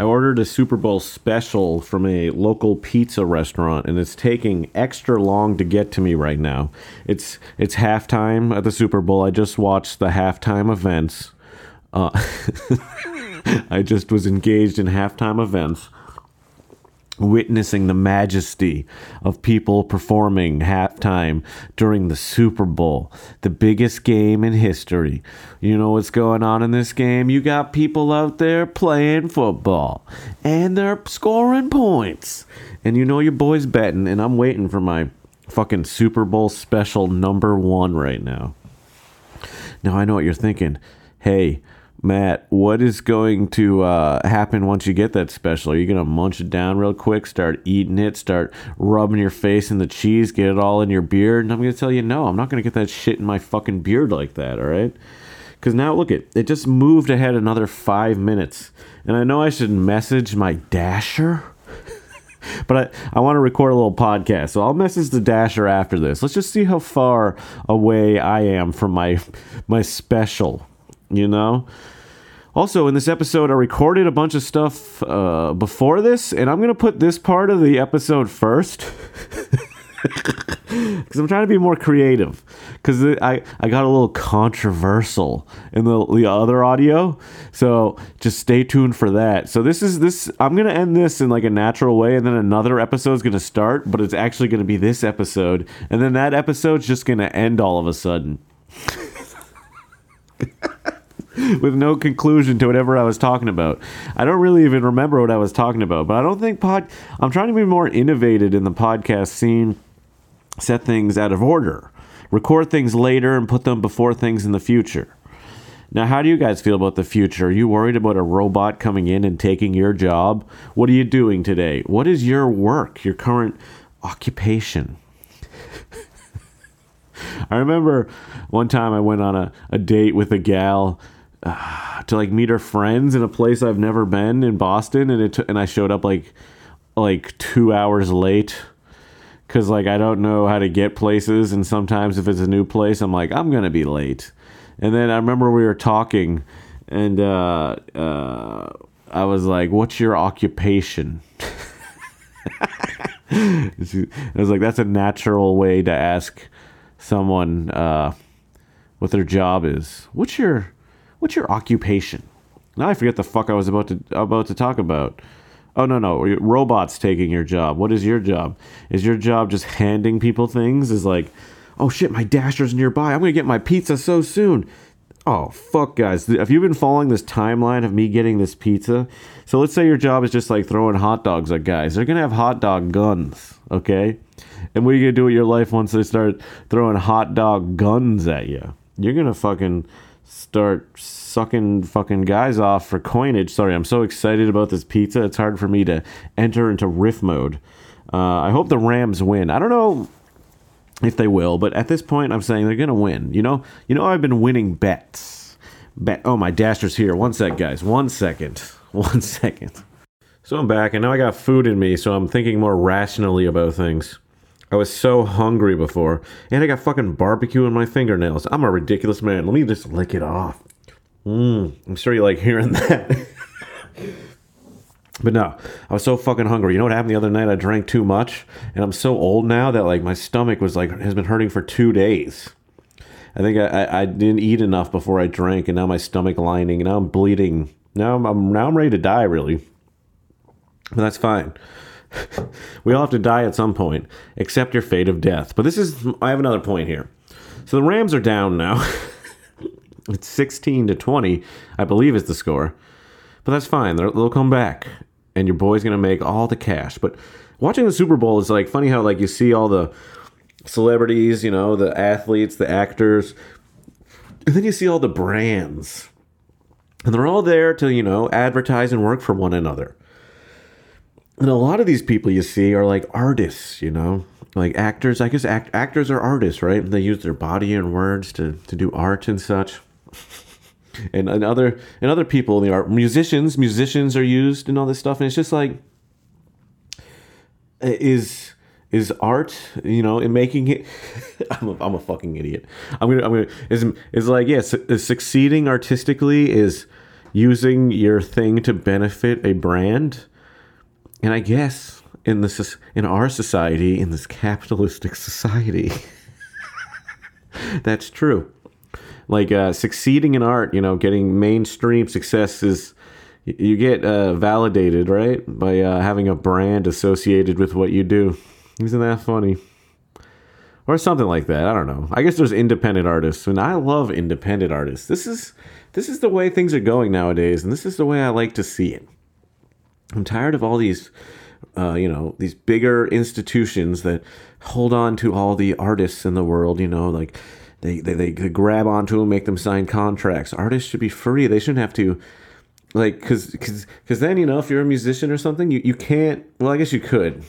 I ordered a Super Bowl special from a local pizza restaurant, and it's taking extra long to get to me right now. It's it's halftime at the Super Bowl. I just watched the halftime events. Uh, I just was engaged in halftime events witnessing the majesty of people performing halftime during the Super Bowl, the biggest game in history. You know what's going on in this game? You got people out there playing football and they're scoring points. And you know your boy's betting, and I'm waiting for my fucking Super Bowl special number one right now. Now I know what you're thinking. Hey, Matt, what is going to uh, happen once you get that special? Are you going to munch it down real quick, start eating it, start rubbing your face in the cheese, get it all in your beard? And I'm going to tell you, no, I'm not going to get that shit in my fucking beard like that, all right? Because now, look, it, it just moved ahead another five minutes. And I know I should message my dasher. but I, I want to record a little podcast. So I'll message the dasher after this. Let's just see how far away I am from my my special you know? Also, in this episode, I recorded a bunch of stuff uh, before this, and I'm going to put this part of the episode first. Because I'm trying to be more creative. Because I, I got a little controversial in the, the other audio. So just stay tuned for that. So this is this, I'm going to end this in like a natural way, and then another episode is going to start, but it's actually going to be this episode. And then that episode's just going to end all of a sudden. with no conclusion to whatever I was talking about. I don't really even remember what I was talking about, but I don't think pod. I'm trying to be more innovative in the podcast scene, set things out of order, record things later, and put them before things in the future. Now, how do you guys feel about the future? Are you worried about a robot coming in and taking your job? What are you doing today? What is your work, your current occupation? I remember one time I went on a, a date with a gal uh, to like meet her friends in a place I've never been in Boston, and it t- and I showed up like like two hours late because like I don't know how to get places, and sometimes if it's a new place, I'm like I'm gonna be late. And then I remember we were talking, and uh, uh, I was like, "What's your occupation?" I was like, "That's a natural way to ask someone uh, what their job is. What's your What's your occupation? Now I forget the fuck I was about to about to talk about. Oh no no, robots taking your job. What is your job? Is your job just handing people things? Is like, oh shit, my dasher's nearby. I'm gonna get my pizza so soon. Oh fuck, guys! Have you been following this timeline of me getting this pizza? So let's say your job is just like throwing hot dogs at guys. They're gonna have hot dog guns, okay? And what are you gonna do with your life once they start throwing hot dog guns at you? You're gonna fucking start sucking fucking guys off for coinage. Sorry, I'm so excited about this pizza. It's hard for me to enter into riff mode. Uh, I hope the Rams win. I don't know if they will, but at this point, I'm saying they're gonna win. You know, you know, I've been winning bets. Bet. Oh, my dasher's here. One sec, guys. One second. One second. So I'm back, and now I got food in me, so I'm thinking more rationally about things. I was so hungry before, and I got fucking barbecue in my fingernails. I'm a ridiculous man. Let me just lick it off. Mmm. I'm sure you like hearing that. but no, I was so fucking hungry. You know what happened the other night? I drank too much, and I'm so old now that like my stomach was like has been hurting for two days. I think I, I, I didn't eat enough before I drank, and now my stomach lining, and now I'm bleeding. Now I'm, I'm now I'm ready to die, really. But that's fine. we all have to die at some point. Accept your fate of death. But this is, I have another point here. So the Rams are down now. it's 16 to 20, I believe is the score. But that's fine. they will come back. And your boy's going to make all the cash. But watching the Super Bowl is like funny how like you see all the celebrities, you know, the athletes, the actors. And then you see all the brands. And they're all there to, you know, advertise and work for one another. And a lot of these people you see are like artists, you know, like actors. I guess act, actors are artists, right? They use their body and words to, to do art and such. and, and other and other people in the art, musicians, musicians are used and all this stuff. And it's just like, is is art, you know, in making it. I'm a, I'm a fucking idiot. I'm gonna I'm gonna is is like yes, yeah, succeeding artistically is using your thing to benefit a brand. And I guess in this in our society, in this capitalistic society, that's true. Like uh, succeeding in art, you know, getting mainstream success is you get uh, validated, right, by uh, having a brand associated with what you do. Isn't that funny? Or something like that. I don't know. I guess there's independent artists, and I love independent artists. This is this is the way things are going nowadays, and this is the way I like to see it. I'm tired of all these, uh, you know, these bigger institutions that hold on to all the artists in the world. You know, like they they, they grab onto them, make them sign contracts. Artists should be free. They shouldn't have to like because because because then you know if you're a musician or something you, you can't well i guess you could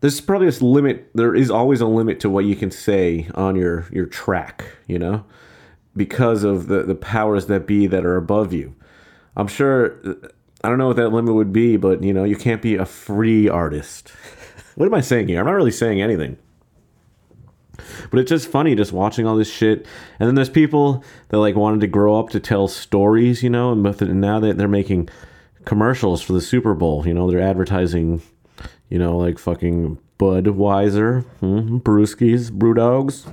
there's probably this limit there is always a limit to what you can say on your your track you know because of the the powers that be that are above you i'm sure i don't know what that limit would be but you know you can't be a free artist. What am i saying here? I'm not really saying anything. But it's just funny just watching all this shit. And then there's people that like wanted to grow up to tell stories you know and now that they're making commercials for the super bowl you know they're advertising you know, like fucking Budweiser, mm, Brewskis, Brewdogs.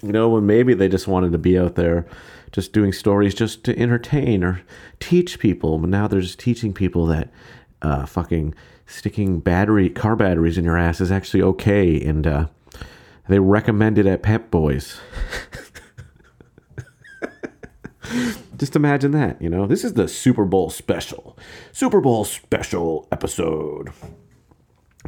You know, when maybe they just wanted to be out there just doing stories just to entertain or teach people. But now they're just teaching people that uh, fucking sticking battery car batteries in your ass is actually okay, and uh, they recommend it at Pep Boys. Just imagine that, you know. This is the Super Bowl special. Super Bowl special episode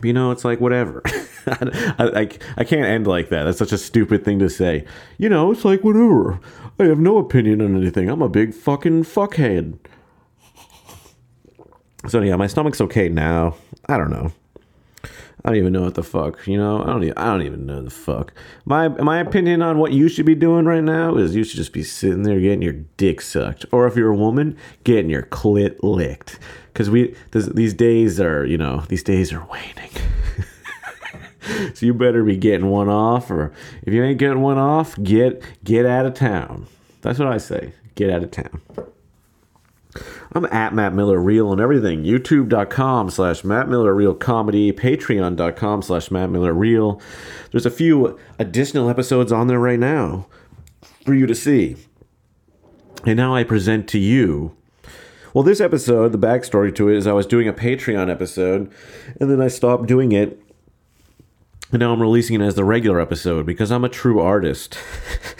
you know, it's like whatever. I, I, I can't end like that. That's such a stupid thing to say. You know, it's like whatever. I have no opinion on anything. I'm a big fucking fuckhead. So yeah, my stomach's okay now. I don't know. I don't even know what the fuck. You know, I don't. Even, I don't even know the fuck. My my opinion on what you should be doing right now is you should just be sitting there getting your dick sucked, or if you're a woman, getting your clit licked. Because we this, these days are you know these days are waning. so you better be getting one off, or if you ain't getting one off, get get out of town. That's what I say. Get out of town. I'm at Matt Miller Real and everything. YouTube.com slash Matt Miller Real Comedy. Patreon.com slash Matt Miller Real. There's a few additional episodes on there right now for you to see. And now I present to you. Well, this episode, the backstory to it is I was doing a Patreon episode, and then I stopped doing it. And now I'm releasing it as the regular episode because I'm a true artist.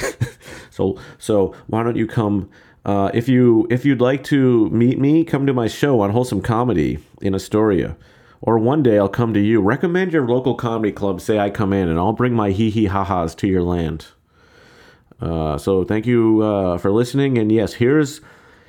so, so why don't you come uh, if you if you'd like to meet me, come to my show on Wholesome Comedy in Astoria. Or one day I'll come to you. Recommend your local comedy club. Say I come in, and I'll bring my hee hee ha ha's to your land. Uh, so thank you uh, for listening. And yes, here's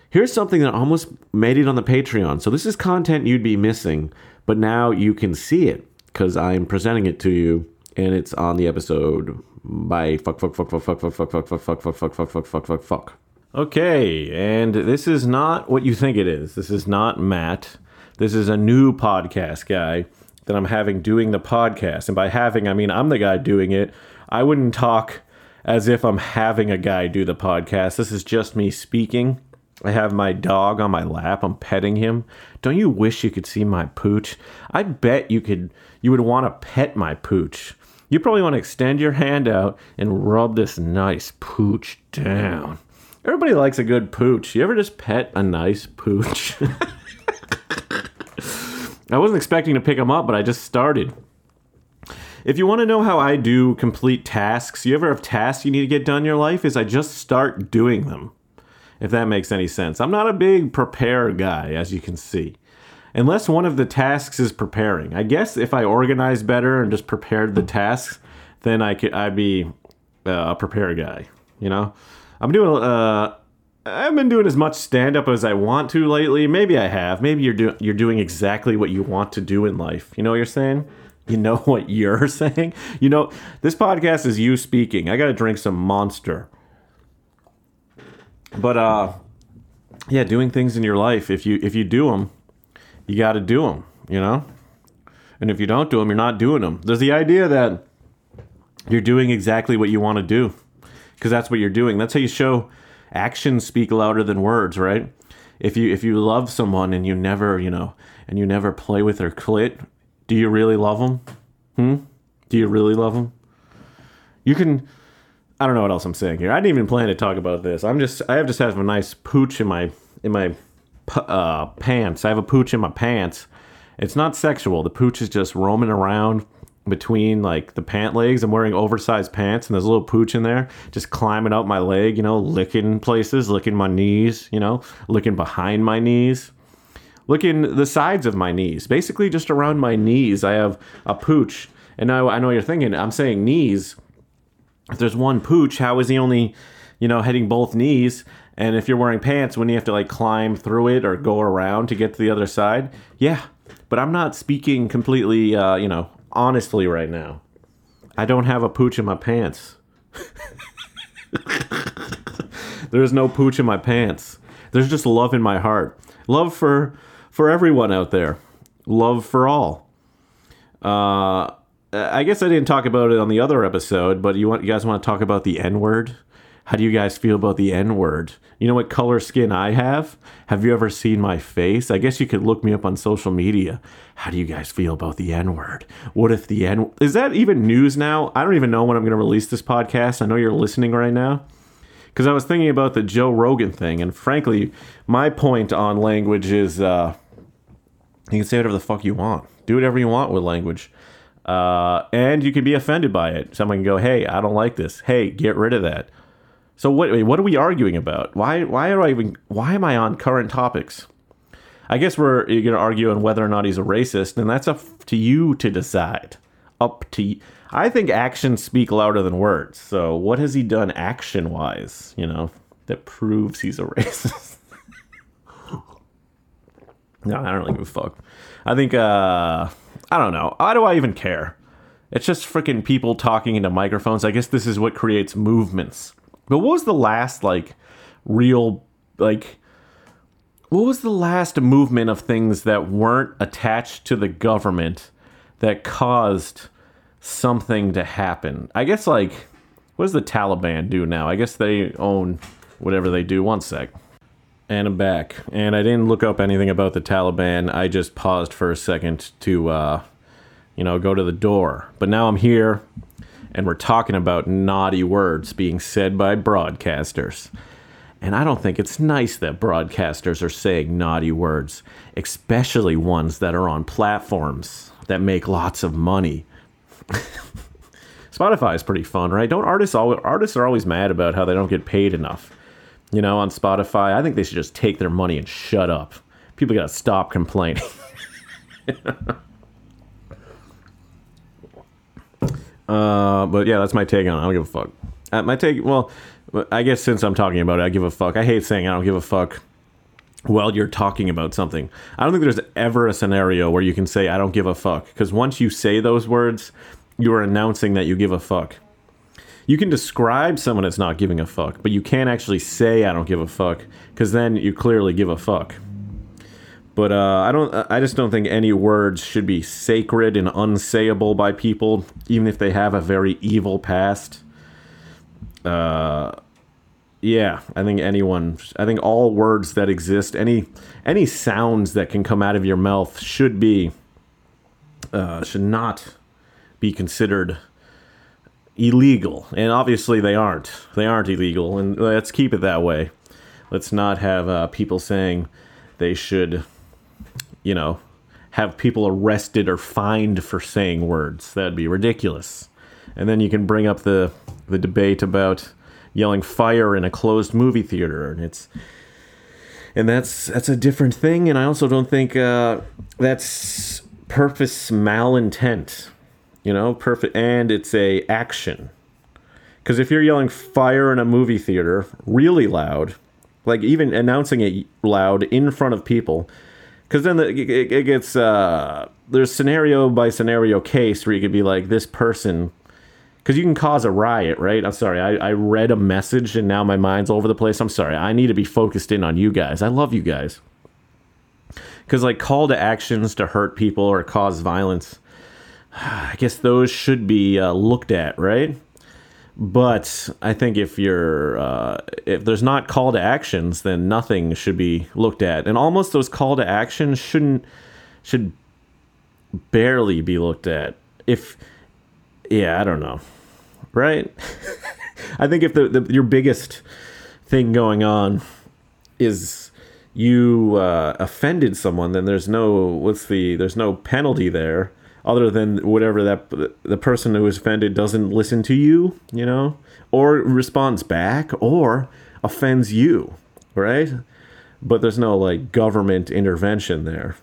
here's something that almost made it on the Patreon. So this is content you'd be missing, but now you can see it because I'm presenting it to you, and it's on the episode. Bye. fuck fuck fuck fuck fuck fuck fuck fuck fuck fuck fuck fuck fuck fuck fuck fuck fuck. Okay, and this is not what you think it is. This is not Matt. This is a new podcast guy that I'm having doing the podcast. And by having, I mean I'm the guy doing it. I wouldn't talk as if I'm having a guy do the podcast. This is just me speaking. I have my dog on my lap. I'm petting him. Don't you wish you could see my pooch? I bet you could you would want to pet my pooch. You probably want to extend your hand out and rub this nice pooch down. Everybody likes a good pooch. You ever just pet a nice pooch? I wasn't expecting to pick them up, but I just started. If you want to know how I do complete tasks, you ever have tasks you need to get done in your life, is I just start doing them. If that makes any sense. I'm not a big prepare guy, as you can see. Unless one of the tasks is preparing. I guess if I organized better and just prepared the tasks, then I could I'd be uh, a prepare guy, you know? I'm doing uh I've been doing as much stand up as I want to lately. Maybe I have. Maybe you're doing you're doing exactly what you want to do in life. You know what you're saying? You know what you're saying? You know, this podcast is you speaking. I got to drink some monster. But uh yeah, doing things in your life, if you if you do them, you got to do them, you know? And if you don't do them, you're not doing them. There's the idea that you're doing exactly what you want to do because that's what you're doing. That's how you show actions speak louder than words, right? If you if you love someone and you never, you know, and you never play with their clit, do you really love them? Hmm? Do you really love them? You can I don't know what else I'm saying here. I didn't even plan to talk about this. I'm just I have just have a nice pooch in my in my uh, pants. I have a pooch in my pants. It's not sexual. The pooch is just roaming around between like the pant legs. I'm wearing oversized pants and there's a little pooch in there, just climbing up my leg, you know, licking places, licking my knees, you know, looking behind my knees, licking the sides of my knees. Basically, just around my knees, I have a pooch. And now I know you're thinking, I'm saying knees if there's one pooch, how is he only, you know, hitting both knees? And if you're wearing pants, when you have to like climb through it or go around to get to the other side, yeah. But I'm not speaking completely, uh, you know, honestly right now. I don't have a pooch in my pants. There's no pooch in my pants. There's just love in my heart. Love for for everyone out there. Love for all. Uh I guess I didn't talk about it on the other episode, but you want you guys want to talk about the N word? How do you guys feel about the N word? You know what color skin I have? Have you ever seen my face? I guess you could look me up on social media. How do you guys feel about the N word? What if the N is that even news now? I don't even know when I'm going to release this podcast. I know you're listening right now because I was thinking about the Joe Rogan thing, and frankly, my point on language is uh, you can say whatever the fuck you want, do whatever you want with language. Uh, and you can be offended by it. Someone can go, "Hey, I don't like this. Hey, get rid of that." So what? What are we arguing about? Why? Why do I even? Why am I on current topics? I guess we're going to argue on whether or not he's a racist, and that's up to you to decide. Up to. You. I think actions speak louder than words. So what has he done action wise? You know that proves he's a racist. no, I don't really give a fuck. I think. uh I don't know. Why do I even care? It's just freaking people talking into microphones. I guess this is what creates movements. But what was the last like real like what was the last movement of things that weren't attached to the government that caused something to happen? I guess like what does the Taliban do now? I guess they own whatever they do. One sec. And I'm back. And I didn't look up anything about the Taliban. I just paused for a second to, uh, you know, go to the door. But now I'm here, and we're talking about naughty words being said by broadcasters. And I don't think it's nice that broadcasters are saying naughty words, especially ones that are on platforms that make lots of money. Spotify is pretty fun, right? Don't artists always, artists are always mad about how they don't get paid enough you know, on Spotify. I think they should just take their money and shut up. People got to stop complaining. uh, but yeah, that's my take on it. I don't give a fuck. Uh, my take, well, I guess since I'm talking about it, I give a fuck. I hate saying I don't give a fuck while you're talking about something. I don't think there's ever a scenario where you can say I don't give a fuck because once you say those words, you are announcing that you give a fuck you can describe someone as not giving a fuck, but you can't actually say I don't give a fuck because then you clearly give a fuck. But uh, I don't. I just don't think any words should be sacred and unsayable by people, even if they have a very evil past. Uh, yeah, I think anyone. I think all words that exist, any any sounds that can come out of your mouth, should be uh, should not be considered illegal. And obviously they aren't. They aren't illegal. And let's keep it that way. Let's not have uh, people saying they should, you know, have people arrested or fined for saying words. That'd be ridiculous. And then you can bring up the the debate about yelling fire in a closed movie theater, and it's and that's that's a different thing. And I also don't think uh, that's purpose malintent you know perfect and it's a action because if you're yelling fire in a movie theater really loud like even announcing it loud in front of people because then the, it, it, gets uh, there's scenario by scenario case where you could be like this person because you can cause a riot right? I'm sorry I, I read a message and now my mind's all over the place. I'm sorry i need to be focused in on you guys. I love you guys. Because like call to actions to hurt people or cause violence I guess those should be uh, looked at, right? But I think if you're uh, if there's not call to actions, then nothing should be looked at, and almost those call to actions shouldn't should barely be looked at. If yeah, I don't know, right? I think if the, the your biggest thing going on is you uh, offended someone, then there's no what's the there's no penalty there other than whatever that the person who is offended doesn't listen to you, you know, or responds back or offends you, right? But there's no like government intervention there.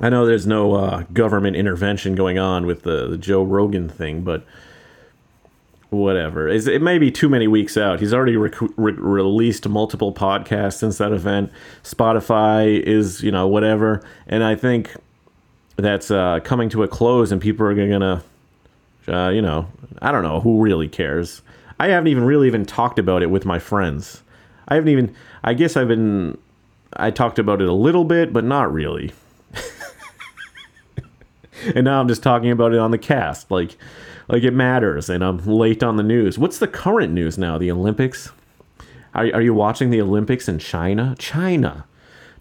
I know there's no uh, government intervention going on with the, the Joe Rogan thing, but whatever. It's, it may be too many weeks out. He's already rec- re- released multiple podcasts since that event. Spotify is, you know, whatever. And I think that's uh, coming to a close, and people are gonna, uh, you know, I don't know who really cares. I haven't even really even talked about it with my friends. I haven't even. I guess I've been. I talked about it a little bit, but not really. and now I'm just talking about it on the cast, like, like it matters, and I'm late on the news. What's the current news now? The Olympics. Are, are you watching the Olympics in China? China.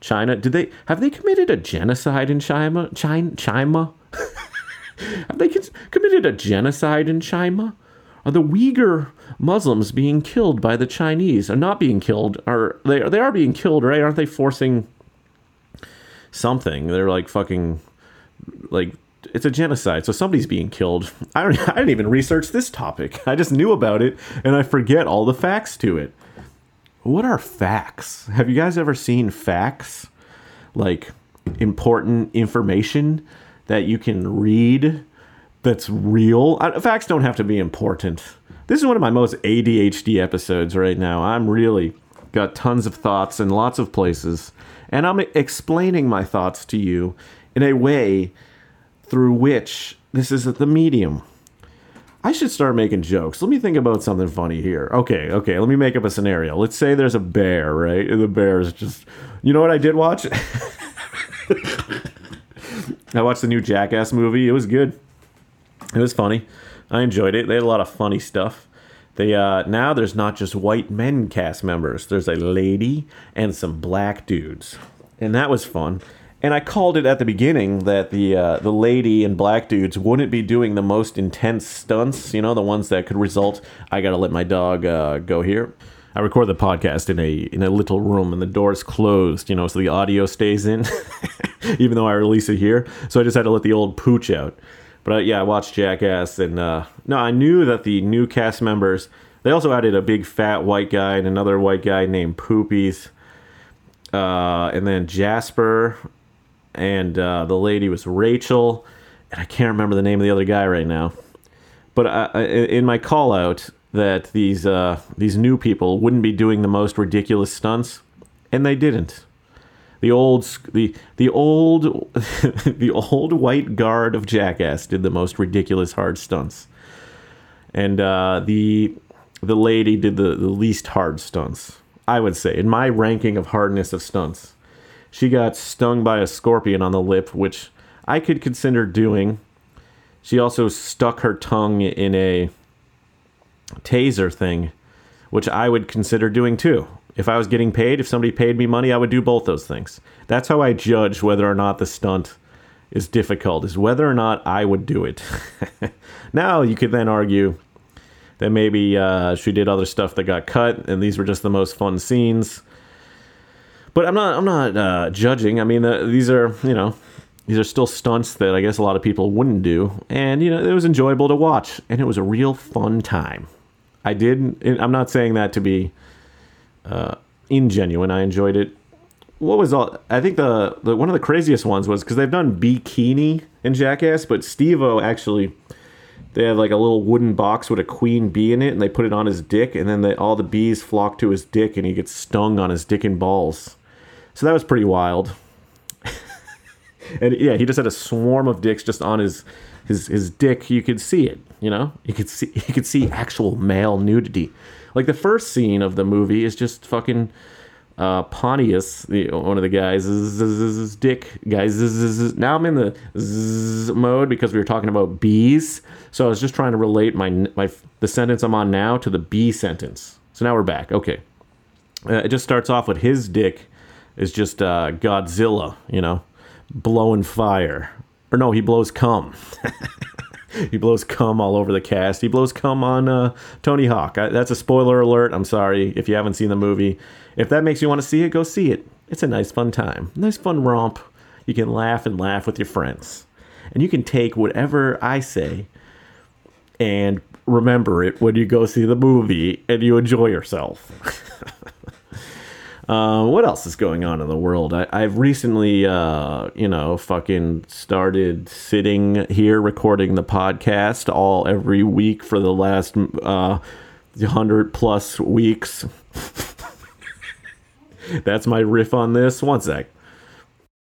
China. Did they have they committed a genocide in China? China? China? have they committed a genocide in China? Are the Uyghur Muslims being killed by the Chinese? Are not being killed? Are they? They are being killed, right? Aren't they forcing something? They're like fucking like it's a genocide. So somebody's being killed. I don't. I didn't even research this topic. I just knew about it, and I forget all the facts to it. What are facts? Have you guys ever seen facts? Like important information that you can read that's real? Facts don't have to be important. This is one of my most ADHD episodes right now. I'm really got tons of thoughts in lots of places, and I'm explaining my thoughts to you in a way through which this is the medium I should start making jokes. Let me think about something funny here. Okay, okay, let me make up a scenario. Let's say there's a bear, right? And the bear is just. You know what I did watch? I watched the new Jackass movie. It was good. It was funny. I enjoyed it. They had a lot of funny stuff. They uh, now there's not just white men cast members. There's a lady and some black dudes, and that was fun. And I called it at the beginning that the uh, the lady and black dudes wouldn't be doing the most intense stunts, you know, the ones that could result. I gotta let my dog uh, go here. I record the podcast in a in a little room and the door's closed, you know, so the audio stays in, even though I release it here. So I just had to let the old pooch out. But uh, yeah, I watched Jackass, and uh, no, I knew that the new cast members. They also added a big fat white guy and another white guy named Poopies, uh, and then Jasper and uh, the lady was Rachel, and I can't remember the name of the other guy right now. But I, in my call out that these uh, these new people wouldn't be doing the most ridiculous stunts, and they didn't. The old the the old the old white guard of Jackass did the most ridiculous hard stunts, and uh, the the lady did the, the least hard stunts. I would say in my ranking of hardness of stunts. She got stung by a scorpion on the lip, which I could consider doing. She also stuck her tongue in a taser thing, which I would consider doing too. If I was getting paid, if somebody paid me money, I would do both those things. That's how I judge whether or not the stunt is difficult, is whether or not I would do it. now, you could then argue that maybe uh, she did other stuff that got cut, and these were just the most fun scenes. But I'm not I'm not uh, judging. I mean, uh, these are you know these are still stunts that I guess a lot of people wouldn't do, and you know it was enjoyable to watch, and it was a real fun time. I did. I'm not saying that to be uh, ingenuine. I enjoyed it. What was all? I think the, the one of the craziest ones was because they've done bikini in Jackass, but Steve-O actually they have like a little wooden box with a queen bee in it, and they put it on his dick, and then they, all the bees flock to his dick, and he gets stung on his dick and balls. So that was pretty wild. and yeah, he just had a swarm of dicks just on his his his dick. You could see it, you know. You could see you could see actual male nudity. Like the first scene of the movie is just fucking uh, Pontius, the, one of the guys, is, dick guys. Now I'm in the zzz mode because we were talking about bees. So I was just trying to relate my my the sentence I'm on now to the bee sentence. So now we're back. Okay, uh, it just starts off with his dick is just uh, Godzilla, you know, blowing fire. Or no, he blows cum. he blows cum all over the cast. He blows cum on uh, Tony Hawk. I, that's a spoiler alert. I'm sorry if you haven't seen the movie. If that makes you want to see it, go see it. It's a nice, fun time. Nice, fun romp. You can laugh and laugh with your friends. And you can take whatever I say and remember it when you go see the movie and you enjoy yourself. Uh, what else is going on in the world? I, have recently, uh, you know, fucking started sitting here recording the podcast all every week for the last uh, hundred plus weeks. That's my riff on this. One sec.